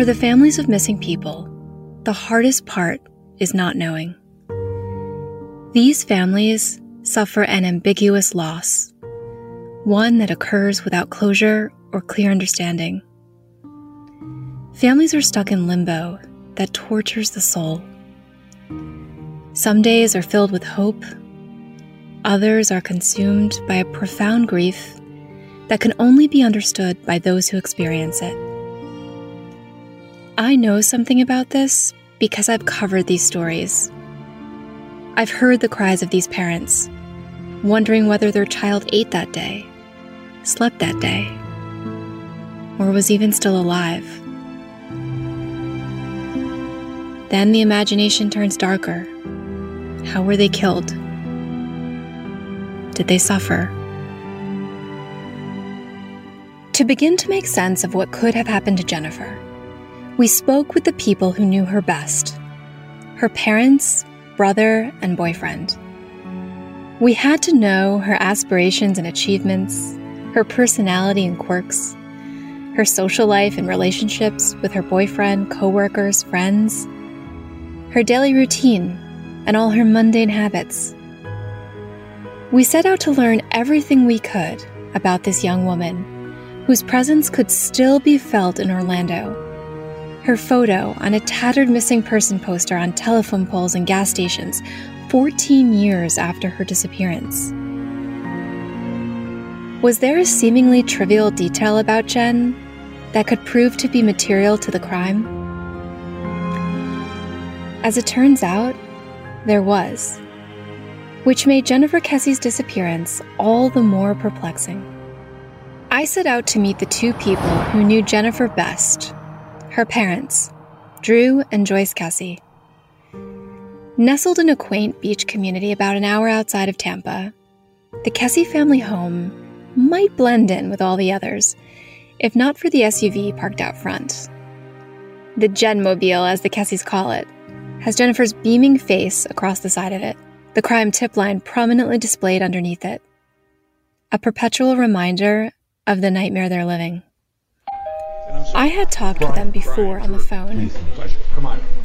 For the families of missing people, the hardest part is not knowing. These families suffer an ambiguous loss, one that occurs without closure or clear understanding. Families are stuck in limbo that tortures the soul. Some days are filled with hope, others are consumed by a profound grief that can only be understood by those who experience it. I know something about this because I've covered these stories. I've heard the cries of these parents, wondering whether their child ate that day, slept that day, or was even still alive. Then the imagination turns darker. How were they killed? Did they suffer? To begin to make sense of what could have happened to Jennifer, we spoke with the people who knew her best her parents, brother, and boyfriend. We had to know her aspirations and achievements, her personality and quirks, her social life and relationships with her boyfriend, coworkers, friends, her daily routine, and all her mundane habits. We set out to learn everything we could about this young woman whose presence could still be felt in Orlando. Her photo on a tattered missing person poster on telephone poles and gas stations 14 years after her disappearance. Was there a seemingly trivial detail about Jen that could prove to be material to the crime? As it turns out, there was, which made Jennifer Kesse's disappearance all the more perplexing. I set out to meet the two people who knew Jennifer best her parents, Drew and Joyce Kesse. Nestled in a quaint beach community about an hour outside of Tampa, the Kesse family home might blend in with all the others, if not for the SUV parked out front. The Genmobile, as the Kesses call it, has Jennifer's beaming face across the side of it, the crime tip line prominently displayed underneath it. A perpetual reminder of the nightmare they're living. I had talked with them before on the phone.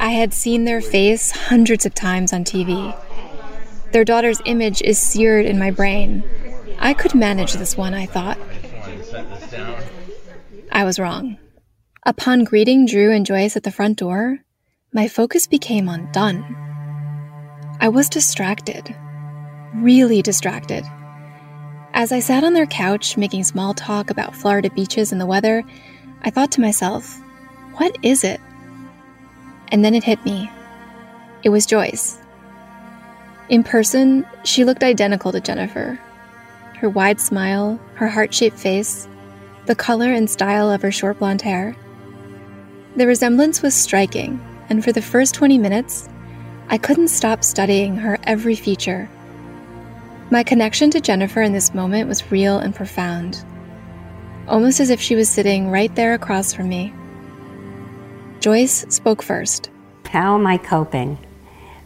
I had seen their face hundreds of times on TV. Their daughter's image is seared in my brain. I could manage this one, I thought. I was wrong. Upon greeting Drew and Joyce at the front door, my focus became on Dunn. I was distracted, really distracted. As I sat on their couch making small talk about Florida beaches and the weather, I thought to myself, what is it? And then it hit me. It was Joyce. In person, she looked identical to Jennifer. Her wide smile, her heart shaped face, the color and style of her short blonde hair. The resemblance was striking and for the first 20 minutes, I couldn't stop studying her every feature. My connection to Jennifer in this moment was real and profound, almost as if she was sitting right there across from me. Joyce spoke first. How am I coping?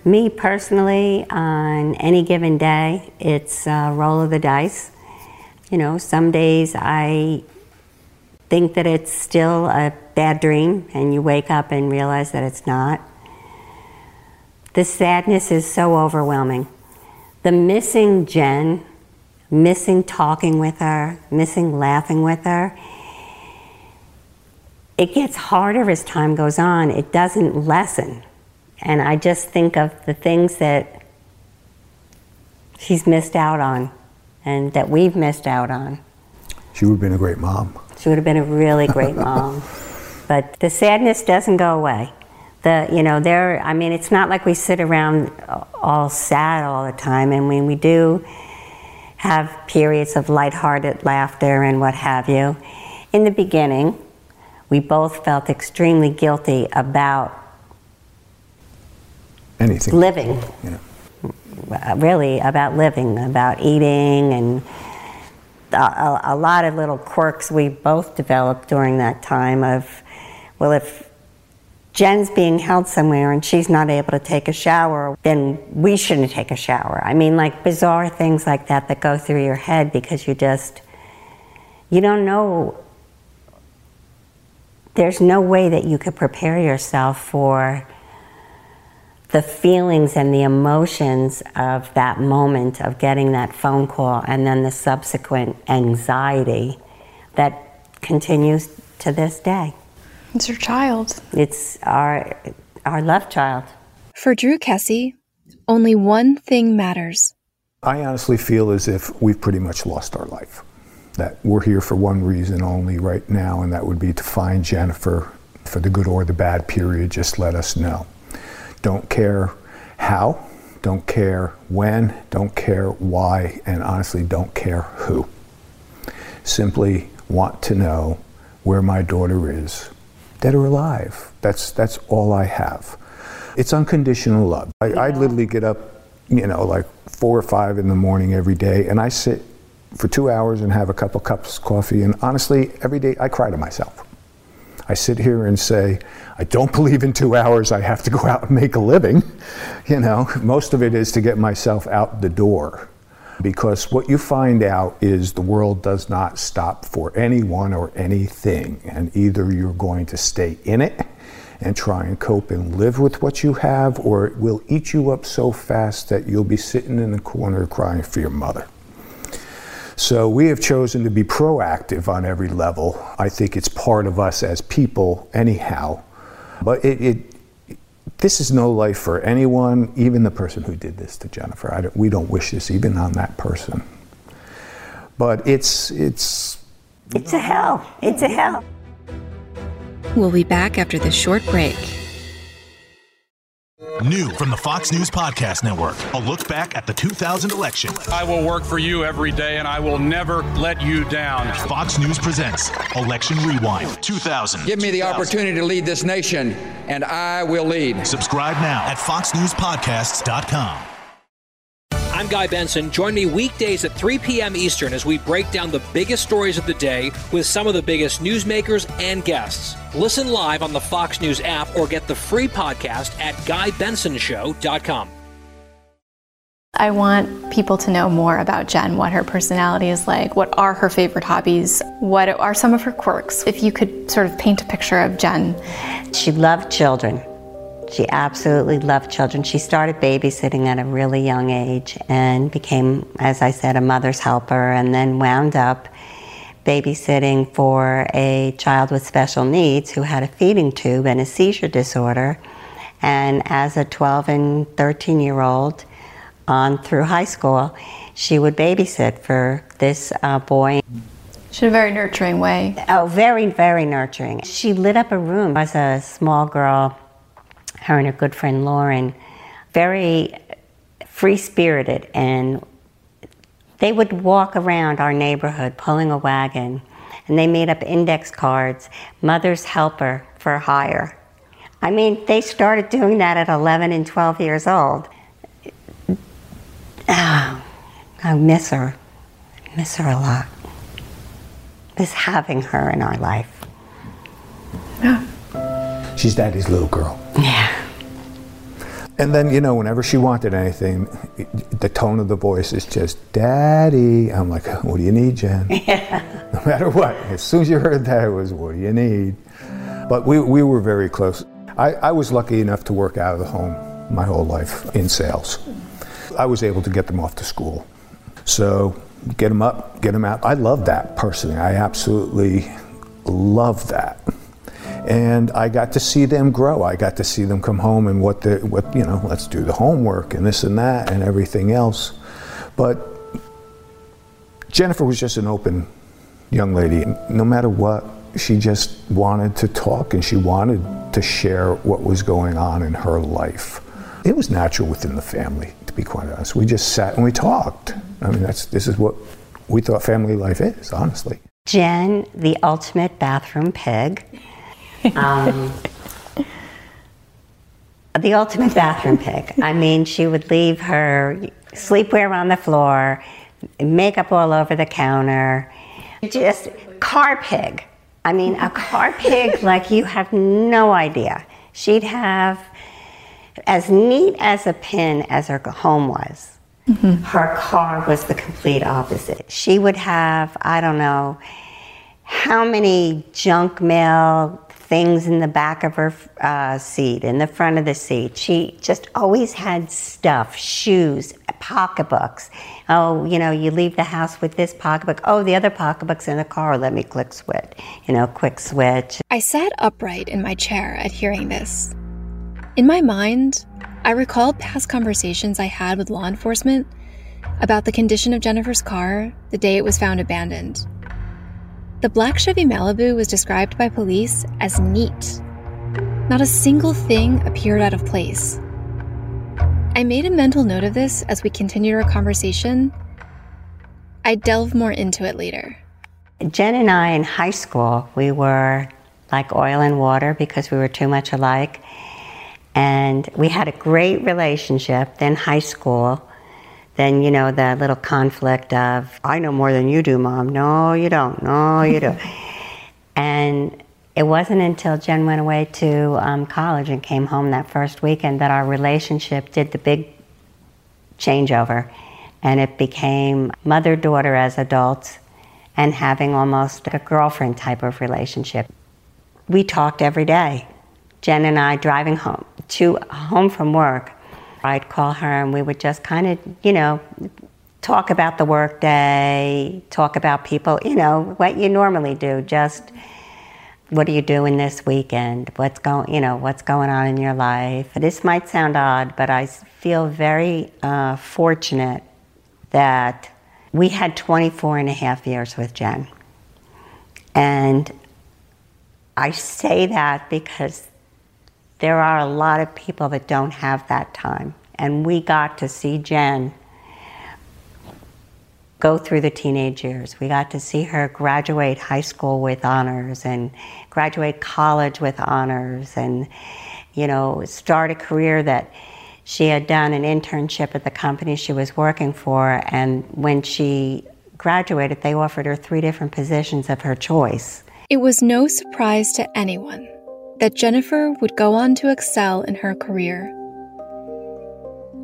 Me personally, on any given day, it's a roll of the dice. You know, some days I think that it's still a bad dream and you wake up and realize that it's not. The sadness is so overwhelming. The missing Jen, missing talking with her, missing laughing with her, it gets harder as time goes on. It doesn't lessen. And I just think of the things that she's missed out on and that we've missed out on. She would have been a great mom. She would have been a really great mom. but the sadness doesn't go away. The, you know, there, I mean, it's not like we sit around all sad all the time. And when we do have periods of lighthearted laughter and what have you, in the beginning, we both felt extremely guilty about anything living. Yeah. Uh, really, about living, about eating and a, a, lot of little quirks we both developed during that time of, well, if Jen's being held somewhere and she's not able to take a shower, then we shouldn't take a shower. I mean, like bizarre things like that that go through your head because you just, you don't know. there's no way that you could prepare yourself for the feelings and the emotions of that moment of getting that phone call and then the subsequent anxiety that continues to this day. It's your child. It's our our love child. For Drew Kesse, only one thing matters. I honestly feel as if we've pretty much lost our life. That we're here for one reason only right now, and that would be to find Jennifer for the good or the bad period. Just let us know. Don't care how, don't care when, don't care why, and honestly, don't care who. Simply want to know where my daughter is, dead or alive. That's, that's all I have. It's unconditional love. I, I literally get up, you know, like four or five in the morning every day, and I sit for two hours and have a couple cups of coffee. And honestly, every day I cry to myself. I sit here and say, I don't believe in two hours I have to go out and make a living. You know, most of it is to get myself out the door. Because what you find out is the world does not stop for anyone or anything. And either you're going to stay in it and try and cope and live with what you have, or it will eat you up so fast that you'll be sitting in the corner crying for your mother. So we have chosen to be proactive on every level. I think it's part of us as people, anyhow. But it, it this is no life for anyone, even the person who did this to Jennifer. Don't, we don't wish this even on that person. But it's it's it's a hell. It's a hell. We'll be back after this short break. New from the Fox News Podcast Network, a look back at the 2000 election. I will work for you every day and I will never let you down. Fox News presents Election Rewind 2000. Give me the opportunity to lead this nation, and I will lead. Subscribe now at foxnewspodcasts.com. I'm Guy Benson. Join me weekdays at 3 p.m. Eastern as we break down the biggest stories of the day with some of the biggest newsmakers and guests. Listen live on the Fox News app or get the free podcast at GuyBensonShow.com. I want people to know more about Jen, what her personality is like, what are her favorite hobbies, what are some of her quirks. If you could sort of paint a picture of Jen. She loved children. She absolutely loved children. She started babysitting at a really young age and became, as I said, a mother's helper and then wound up babysitting for a child with special needs who had a feeding tube and a seizure disorder. And as a 12 and 13 year old, on through high school, she would babysit for this uh, boy. She had a very nurturing way. Oh, very, very nurturing. She lit up a room as a small girl her and her good friend Lauren, very free spirited, and they would walk around our neighborhood pulling a wagon, and they made up index cards, Mother's Helper for hire. I mean, they started doing that at 11 and 12 years old. Oh, I miss her. I miss her a lot. Miss having her in our life. Yeah. She's daddy's little girl. And then, you know, whenever she wanted anything, the tone of the voice is just, Daddy. I'm like, what do you need, Jen? Yeah. No matter what. As soon as you heard that, it was, what do you need? But we, we were very close. I, I was lucky enough to work out of the home my whole life in sales. I was able to get them off to school. So get them up, get them out. I love that personally. I absolutely love that and I got to see them grow. I got to see them come home and what the what you know, let's do the homework and this and that and everything else. But Jennifer was just an open young lady. No matter what, she just wanted to talk and she wanted to share what was going on in her life. It was natural within the family, to be quite honest. We just sat and we talked. I mean, that's this is what we thought family life is, honestly. Jen, the ultimate bathroom pig. Um, the ultimate bathroom pig. I mean, she would leave her sleepwear on the floor, makeup all over the counter, just car pig. I mean, a car pig like you have no idea. She'd have as neat as a pin as her home was. Mm-hmm. Her car was the complete opposite. She would have, I don't know, how many junk mail things in the back of her uh, seat, in the front of the seat. She just always had stuff, shoes, pocketbooks. Oh, you know, you leave the house with this pocketbook. Oh, the other pocketbook's in the car. Let me click switch. You know, quick switch. I sat upright in my chair at hearing this. In my mind, I recalled past conversations I had with law enforcement about the condition of Jennifer's car the day it was found abandoned. The black Chevy Malibu was described by police as neat. Not a single thing appeared out of place. I made a mental note of this as we continued our conversation. I'd delve more into it later. Jen and I in high school, we were like oil and water because we were too much alike. And we had a great relationship. Then high school, then you know the little conflict of I know more than you do, mom. No, you don't. No, you don't. and it wasn't until Jen went away to um, college and came home that first weekend that our relationship did the big changeover, and it became mother daughter as adults, and having almost a girlfriend type of relationship. We talked every day. Jen and I driving home to home from work I'd call her and we would just kind of, you know, talk about the workday, talk about people, you know, what you normally do. Just what are you doing this weekend? What's going, you know, what's going on in your life? This might sound odd, but I feel very uh, fortunate that we had 24 and a half years with Jen. And I say that because there are a lot of people that don't have that time. And we got to see Jen go through the teenage years. We got to see her graduate high school with honors and graduate college with honors and, you know, start a career that she had done an internship at the company she was working for. And when she graduated, they offered her three different positions of her choice. It was no surprise to anyone that Jennifer would go on to excel in her career.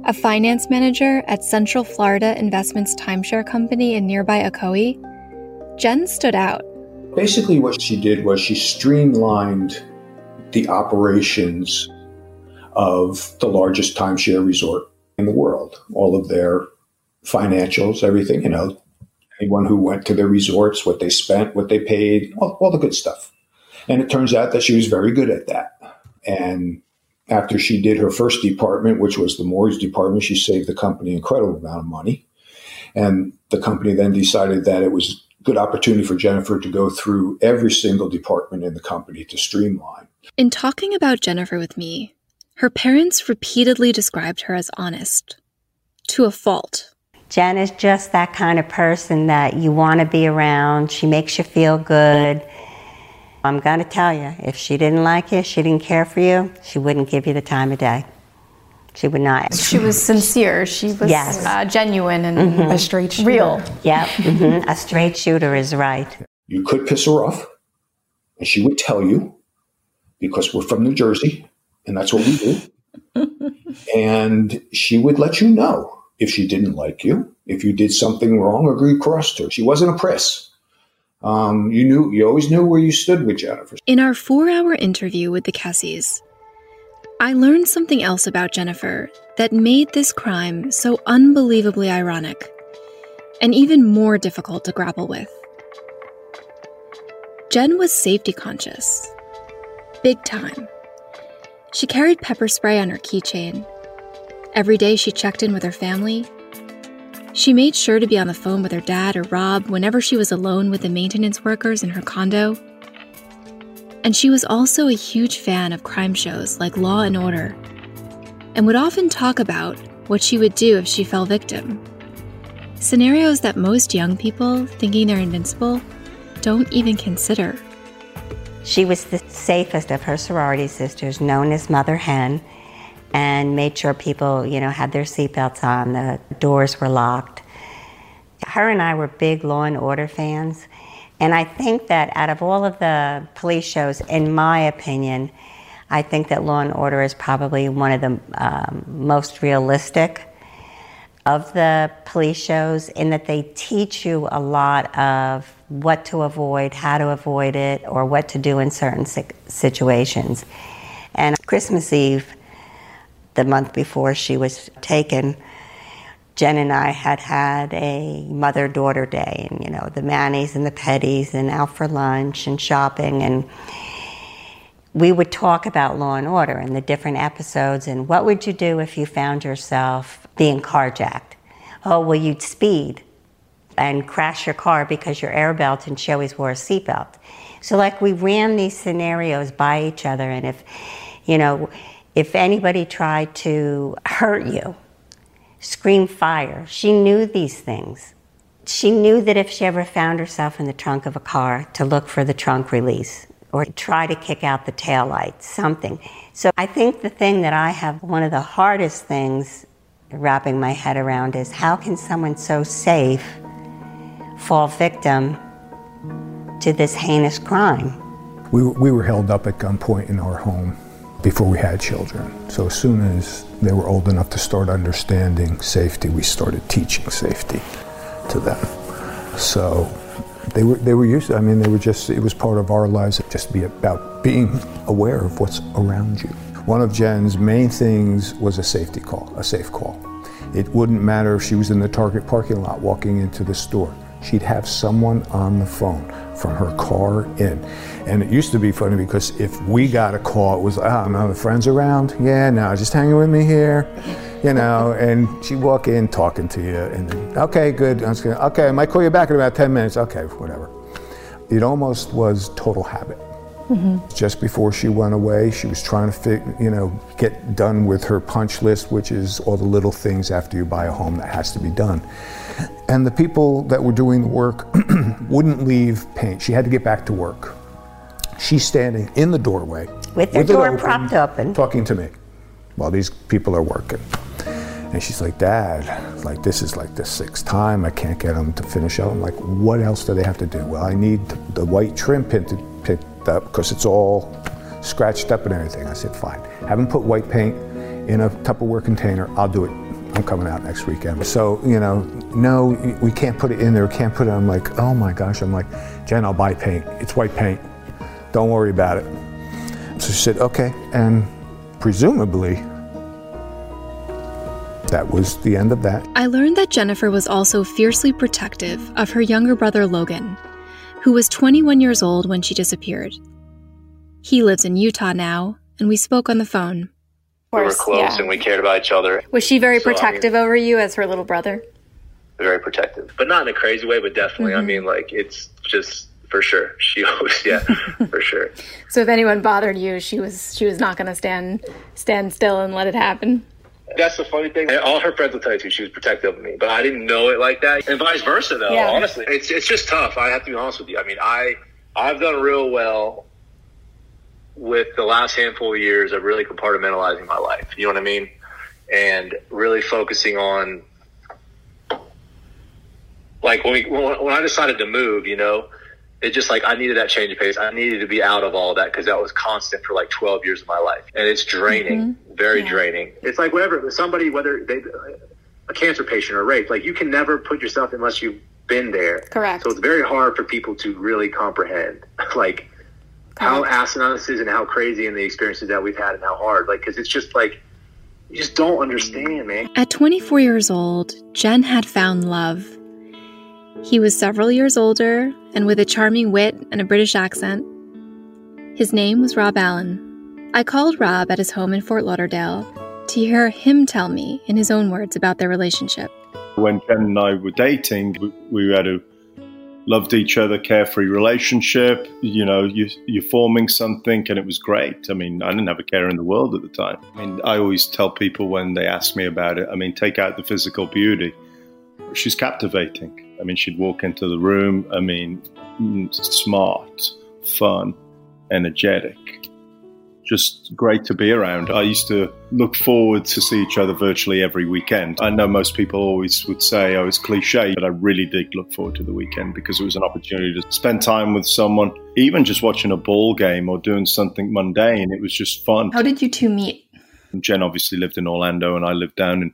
A finance manager at Central Florida Investments Timeshare Company in nearby Ocoee, Jen stood out. Basically, what she did was she streamlined the operations of the largest timeshare resort in the world. All of their financials, everything, you know, anyone who went to their resorts, what they spent, what they paid, all, all the good stuff. And it turns out that she was very good at that. And after she did her first department, which was the mortgage department, she saved the company an incredible amount of money. And the company then decided that it was a good opportunity for Jennifer to go through every single department in the company to streamline. In talking about Jennifer with me, her parents repeatedly described her as honest, to a fault. Jen is just that kind of person that you want to be around. She makes you feel good. I'm going to tell you, if she didn't like you, she didn't care for you, she wouldn't give you the time of day. She would not. She was sincere. She was yes. uh, genuine and mm-hmm. a straight shooter. real. Yeah, mm-hmm. a straight shooter is right. You could piss her off, and she would tell you because we're from New Jersey, and that's what we do. and she would let you know if she didn't like you, if you did something wrong or you crossed her. She wasn't a press um, you knew you always knew where you stood with Jennifer. In our four-hour interview with the Kesses, I learned something else about Jennifer that made this crime so unbelievably ironic and even more difficult to grapple with. Jen was safety conscious. Big time. She carried pepper spray on her keychain. Every day she checked in with her family she made sure to be on the phone with her dad or Rob whenever she was alone with the maintenance workers in her condo. And she was also a huge fan of crime shows like Law and Order, and would often talk about what she would do if she fell victim. Scenarios that most young people, thinking they're invincible, don't even consider. She was the safest of her sorority sisters, known as Mother Hen, and made sure people, you know, had their seatbelts on, the doors were locked. Her and I were big Law and Order fans, and I think that out of all of the police shows, in my opinion, I think that Law and Order is probably one of the um, most realistic. of the police shows in that they teach you a lot of what to avoid, how to avoid it, or what to do in certain situations. And Christmas Eve, the month before she was taken, Jen and I had had a mother daughter day, and you know, the Mannies and the Petties, and out for lunch and shopping. And we would talk about Law and Order and the different episodes, and what would you do if you found yourself being carjacked? Oh, well, you'd speed and crash your car because your air belt and she always wore a seatbelt. So, like, we ran these scenarios by each other, and if, you know, if anybody tried to hurt you, scream fire. She knew these things. She knew that if she ever found herself in the trunk of a car, to look for the trunk release or try to kick out the tail light, something. So I think the thing that I have, one of the hardest things wrapping my head around is how can someone so safe fall victim to this heinous crime. We, we were held up at gunpoint in our home before we had children. So as soon as they were old enough to start understanding safety, we started teaching safety to them. So they were they were used to, I mean they were just it was part of our lives just be about being aware of what's around you. One of Jen's main things was a safety call, a safe call. It wouldn't matter if she was in the Target parking lot walking into the store she'd have someone on the phone from her car in. And it used to be funny because if we got a call, it was, oh, no, the friend's around? Yeah, no, just hanging with me here, you know, and she'd walk in talking to you and then, okay, good, I was gonna, okay, I might call you back in about 10 minutes, okay, whatever. It almost was total habit. Mm-hmm. Just before she went away, she was trying to, fit, you know, get done with her punch list, which is all the little things after you buy a home that has to be done. And the people that were doing the work wouldn't leave paint. She had to get back to work. She's standing in the doorway with the door open, propped open, talking to me while these people are working. And she's like, Dad, like this is like the sixth time. I can't get them to finish up. I'm like, what else do they have to do? Well, I need the white trim picked up because it's all scratched up and everything. I said, fine. Have them put white paint in a Tupperware container. I'll do it I'm coming out next weekend. So, you know, no, we can't put it in there, can't put it. I'm like, oh my gosh. I'm like, Jen, I'll buy paint. It's white paint. Don't worry about it. So she said, okay. And presumably, that was the end of that. I learned that Jennifer was also fiercely protective of her younger brother Logan, who was 21 years old when she disappeared. He lives in Utah now, and we spoke on the phone we were close yeah. and we cared about each other. Was she very so, protective I mean, over you as her little brother? Very protective, but not in a crazy way. But definitely, mm-hmm. I mean, like it's just for sure. She always, yeah, for sure. So if anyone bothered you, she was she was not going to stand stand still and let it happen. That's the funny thing. All her friends will tell you too. She was protective of me, but I didn't know it like that, and vice versa. Though, yeah. honestly, it's it's just tough. I have to be honest with you. I mean, I I've done real well with the last handful of years of really compartmentalizing my life. You know what I mean? And really focusing on, like when we when I decided to move, you know, it just like I needed that change of pace. I needed to be out of all that because that was constant for like 12 years of my life, and it's draining, mm-hmm. very yeah. draining. It's like whatever somebody, whether they a cancer patient or rape, like you can never put yourself unless you've been there. Correct. So it's very hard for people to really comprehend, like how asinine this is and how crazy and the experiences that we've had and how hard. Like, because it's just like, you just don't understand, man. At 24 years old, Jen had found love. He was several years older and with a charming wit and a British accent. His name was Rob Allen. I called Rob at his home in Fort Lauderdale to hear him tell me, in his own words, about their relationship. When Jen and I were dating, we had a loved each other, carefree relationship. You know, you, you're forming something, and it was great. I mean, I didn't have a care in the world at the time. I mean, I always tell people when they ask me about it, I mean, take out the physical beauty. She's captivating. I mean, she'd walk into the room, I mean, smart, fun, energetic just great to be around. I used to look forward to see each other virtually every weekend. I know most people always would say I was cliche, but I really did look forward to the weekend because it was an opportunity to spend time with someone, even just watching a ball game or doing something mundane. It was just fun. How did you two meet? Jen obviously lived in Orlando and I lived down in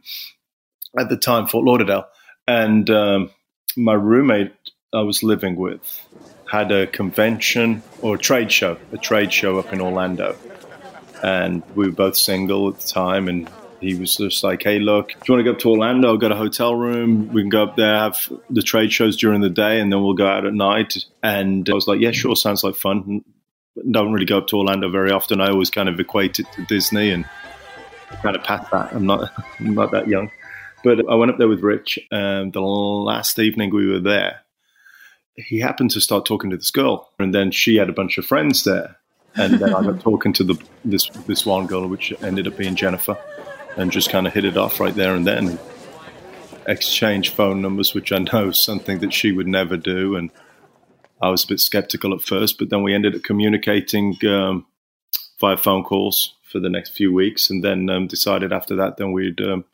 at the time, Fort Lauderdale. And um, my roommate I was living with had a convention or a trade show, a trade show up in Orlando. And we were both single at the time. And he was just like, hey, look, do you want to go up to Orlando? I've got a hotel room. We can go up there, have the trade shows during the day, and then we'll go out at night. And I was like, yeah, sure, sounds like fun. Don't really go up to Orlando very often. I always kind of equate it to Disney and kind of past that. I'm not, I'm not that young. But I went up there with Rich, and the last evening we were there, he happened to start talking to this girl, and then she had a bunch of friends there, and then I got talking to the this this one girl, which ended up being Jennifer, and just kind of hit it off right there and then. Exchange phone numbers, which I know is something that she would never do, and I was a bit skeptical at first, but then we ended up communicating um, via phone calls for the next few weeks, and then um, decided after that, then we'd um,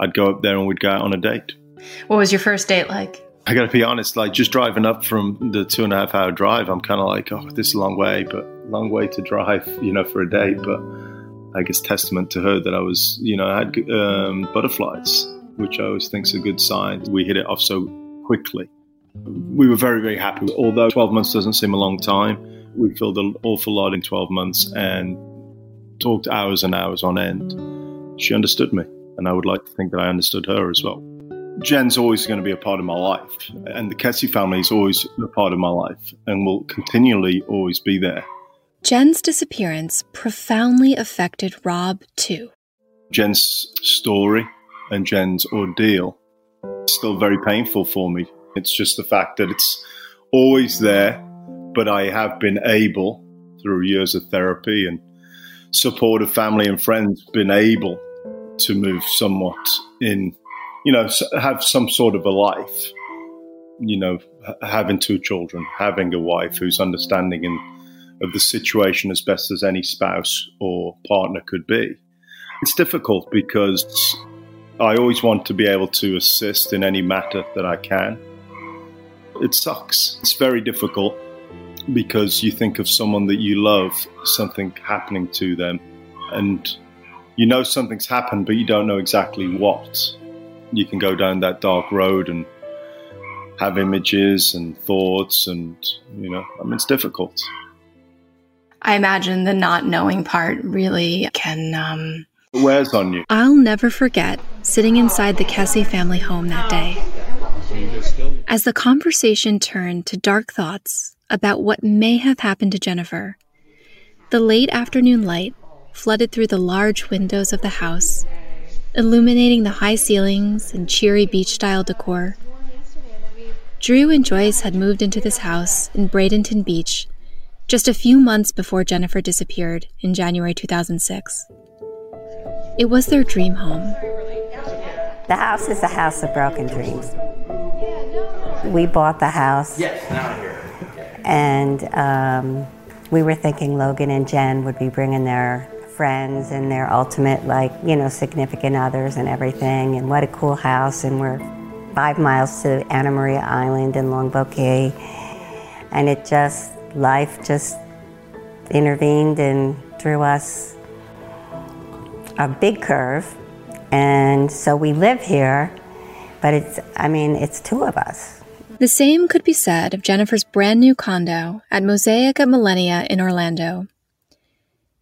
I'd go up there and we'd go out on a date. What was your first date like? I got to be honest, like just driving up from the two and a half hour drive, I'm kind of like, oh, this is a long way, but long way to drive, you know, for a date. But I guess testament to her that I was, you know, I had um, butterflies, which I always think is a good sign. We hit it off so quickly. We were very, very happy. Although 12 months doesn't seem a long time, we filled an awful lot in 12 months and talked hours and hours on end. She understood me, and I would like to think that I understood her as well. Jen's always going to be a part of my life, and the Kesse family is always a part of my life and will continually always be there. Jen's disappearance profoundly affected Rob too. Jen's story and Jen's ordeal is still very painful for me. It's just the fact that it's always there, but I have been able, through years of therapy and support of family and friends, been able to move somewhat in you know, have some sort of a life. You know, having two children, having a wife who's understanding in, of the situation as best as any spouse or partner could be. It's difficult because I always want to be able to assist in any matter that I can. It sucks. It's very difficult because you think of someone that you love, something happening to them, and you know something's happened, but you don't know exactly what you can go down that dark road and have images and thoughts and you know i mean it's difficult i imagine the not knowing part really can um it wears on you i'll never forget sitting inside the kesse family home that day as the conversation turned to dark thoughts about what may have happened to jennifer the late afternoon light flooded through the large windows of the house illuminating the high ceilings and cheery beach style decor. Drew and Joyce had moved into this house in Bradenton Beach just a few months before Jennifer disappeared in January 2006. It was their dream home. The house is a house of broken dreams. We bought the house. Yes, now I hear And um, we were thinking Logan and Jen would be bringing their friends and their ultimate, like, you know, significant others and everything. And what a cool house. And we're five miles to Anna Maria Island in Longboat Key. And it just, life just intervened and threw us a big curve. And so we live here, but it's, I mean, it's two of us. The same could be said of Jennifer's brand new condo at Mosaic at Millenia in Orlando.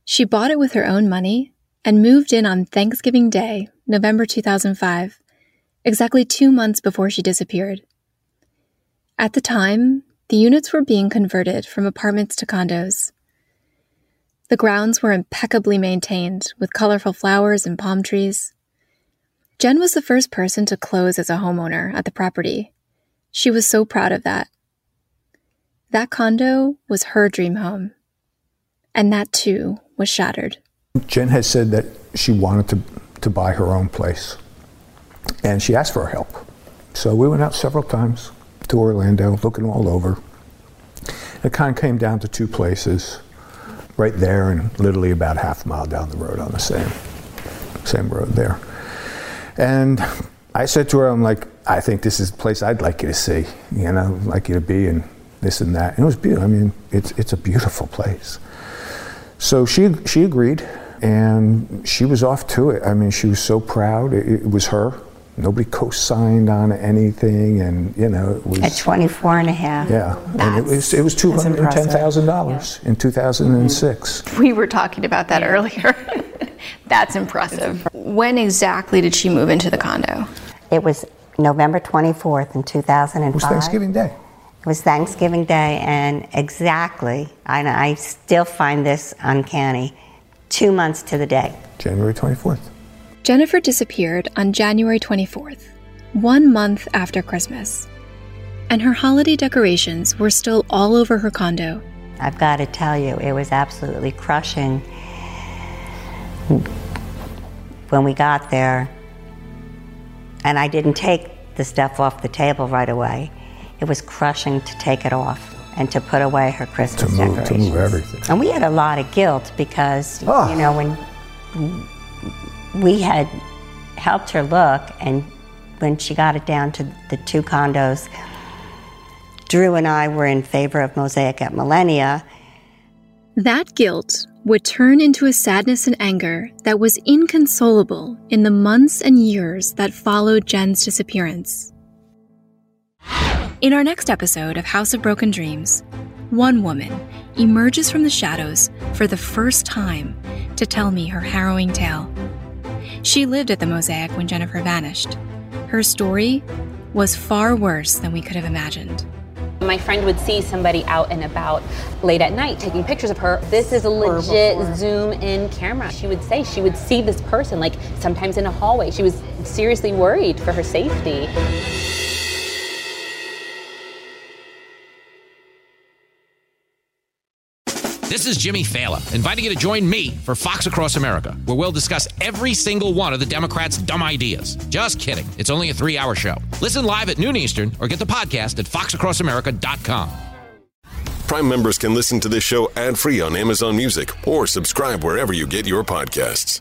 She bought it with her own money and moved in on Thanksgiving Day, November 2005, exactly two months before she disappeared. At the time, the units were being converted from apartments to condos. The grounds were impeccably maintained with colorful flowers and palm trees. Jen was the first person to close as a homeowner at the property. She was so proud of that. That condo was her dream home. And that too was shattered. Jen had said that she wanted to, to buy her own place, and she asked for our help. So we went out several times to Orlando, looking all over. It kind of came down to two places, right there and literally about half a mile down the road on the same, same road there. And I said to her, I'm like, I think this is the place I'd like you to see, you know, I'd like you to be and this and that. And it was beautiful. I mean, it's, it's a beautiful place. So she she agreed, and she was off to it. I mean, she was so proud. It, it was her, nobody co-signed on anything, and you know it was at 24 and a half. Yeah, and it was it was two hundred and ten thousand dollars in two thousand and six. Mm-hmm. We were talking about that earlier. That's impressive. When exactly did she move into the condo? It was November 24th in 2005. It was Thanksgiving Day. It was Thanksgiving Day, and exactly, and I still find this uncanny, two months to the day. January 24th. Jennifer disappeared on January 24th, one month after Christmas. And her holiday decorations were still all over her condo. I've got to tell you, it was absolutely crushing. When we got there, and I didn't take the stuff off the table right away, it was crushing to take it off and to put away her Christmas to move, decorations. To move everything. And we had a lot of guilt because, Oh. you know, when we had helped her look, and when she got it down to the two condos, Drew and I were in favor of Mosaic at Millenia. That guilt would turn into a sadness and anger that was inconsolable in the months and years that followed Jen's disappearance. In our next episode of House of Broken Dreams, one woman emerges from the shadows for the first time to tell me her harrowing tale. She lived at the Mosaic when Jennifer vanished. Her story was far worse than we could have imagined. My friend would see somebody out and about late at night taking pictures of her. This is a legit zoom in camera. She would say she would see this person, like sometimes in a hallway. She was seriously worried for her safety. This is Jimmy Failla, inviting you to join me for Fox Across America, where we'll discuss every single one of the Democrats' dumb ideas. Just kidding. It's only a three hour show. Listen live at noon Eastern or get the podcast at foxacrossamerica.com. Prime members can listen to this show ad free on Amazon Music or subscribe wherever you get your podcasts.